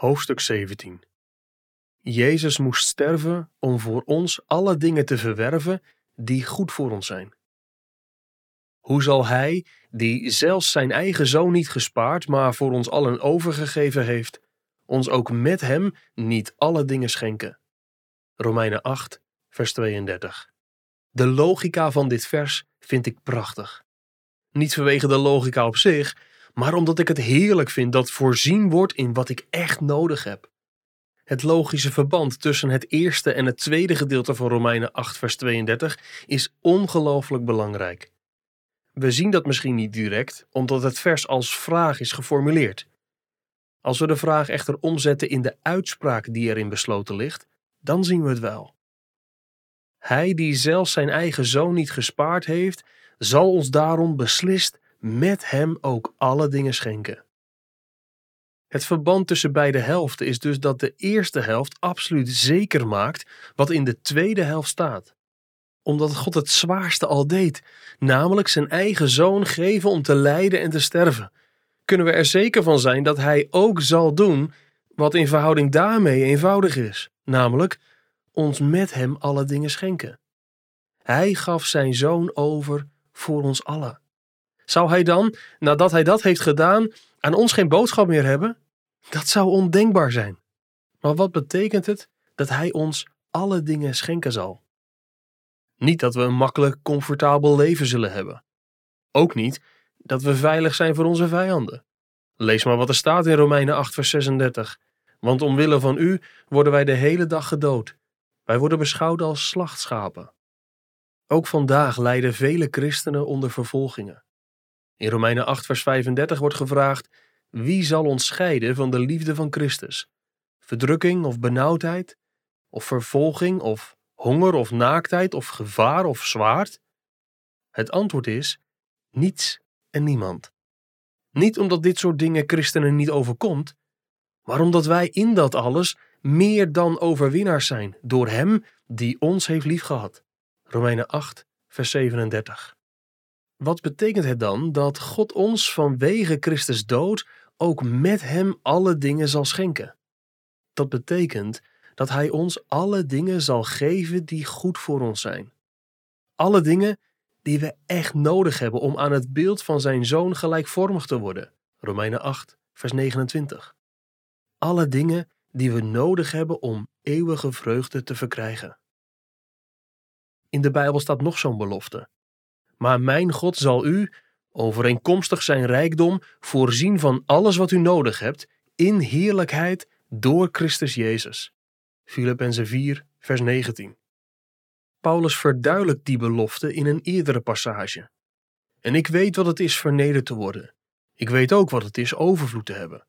Hoofdstuk 17 Jezus moest sterven om voor ons alle dingen te verwerven die goed voor ons zijn. Hoe zal Hij, die zelfs zijn eigen zoon niet gespaard, maar voor ons allen overgegeven heeft, ons ook met Hem niet alle dingen schenken? Romeinen 8, vers 32. De logica van dit vers vind ik prachtig. Niet vanwege de logica op zich, maar omdat ik het heerlijk vind dat voorzien wordt in wat ik echt nodig heb. Het logische verband tussen het eerste en het tweede gedeelte van Romeinen 8, vers 32 is ongelooflijk belangrijk. We zien dat misschien niet direct, omdat het vers als vraag is geformuleerd. Als we de vraag echter omzetten in de uitspraak die erin besloten ligt, dan zien we het wel. Hij die zelfs zijn eigen zoon niet gespaard heeft, zal ons daarom beslist met hem ook alle dingen schenken. Het verband tussen beide helften is dus dat de eerste helft absoluut zeker maakt wat in de tweede helft staat. Omdat God het zwaarste al deed, namelijk zijn eigen zoon geven om te lijden en te sterven, kunnen we er zeker van zijn dat hij ook zal doen wat in verhouding daarmee eenvoudig is, namelijk ons met hem alle dingen schenken. Hij gaf zijn zoon over voor ons allen. Zou hij dan, nadat hij dat heeft gedaan, aan ons geen boodschap meer hebben? Dat zou ondenkbaar zijn. Maar wat betekent het dat hij ons alle dingen schenken zal? Niet dat we een makkelijk, comfortabel leven zullen hebben. Ook niet dat we veilig zijn voor onze vijanden. Lees maar wat er staat in Romeinen 8, vers 36. Want omwille van u worden wij de hele dag gedood. Wij worden beschouwd als slachtschapen. Ook vandaag lijden vele christenen onder vervolgingen. In Romeinen 8, vers 35 wordt gevraagd: Wie zal ons scheiden van de liefde van Christus? Verdrukking of benauwdheid? Of vervolging of honger of naaktheid of gevaar of zwaard? Het antwoord is: niets en niemand. Niet omdat dit soort dingen christenen niet overkomt, maar omdat wij in dat alles meer dan overwinnaars zijn door Hem die ons heeft liefgehad. Romeinen 8, vers 37. Wat betekent het dan dat God ons vanwege Christus dood ook met Hem alle dingen zal schenken? Dat betekent dat Hij ons alle dingen zal geven die goed voor ons zijn. Alle dingen die we echt nodig hebben om aan het beeld van Zijn Zoon gelijkvormig te worden. Romeinen 8, vers 29. Alle dingen die we nodig hebben om eeuwige vreugde te verkrijgen. In de Bijbel staat nog zo'n belofte. Maar mijn God zal u, overeenkomstig zijn rijkdom, voorzien van alles wat u nodig hebt, in heerlijkheid door Christus Jezus. Filippenzen 4, vers 19. Paulus verduidelijkt die belofte in een eerdere passage. En ik weet wat het is vernederd te worden. Ik weet ook wat het is overvloed te hebben.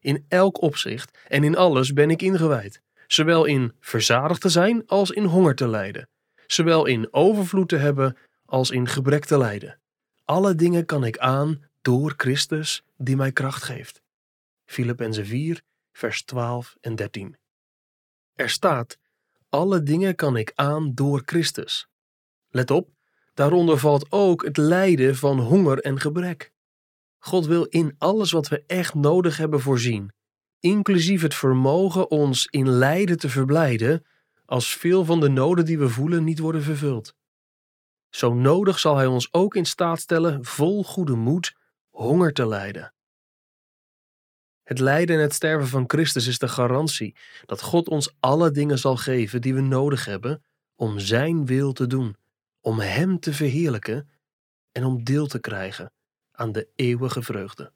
In elk opzicht en in alles ben ik ingewijd, zowel in verzadigd te zijn als in honger te lijden, zowel in overvloed te hebben als in gebrek te lijden. Alle dingen kan ik aan door Christus die mij kracht geeft. Filippenzen 4, vers 12 en 13. Er staat: Alle dingen kan ik aan door Christus. Let op, daaronder valt ook het lijden van honger en gebrek. God wil in alles wat we echt nodig hebben voorzien, inclusief het vermogen ons in lijden te verblijden als veel van de noden die we voelen niet worden vervuld. Zo nodig zal Hij ons ook in staat stellen vol goede moed honger te lijden. Het lijden en het sterven van Christus is de garantie dat God ons alle dingen zal geven die we nodig hebben om Zijn wil te doen, om Hem te verheerlijken en om deel te krijgen aan de eeuwige vreugde.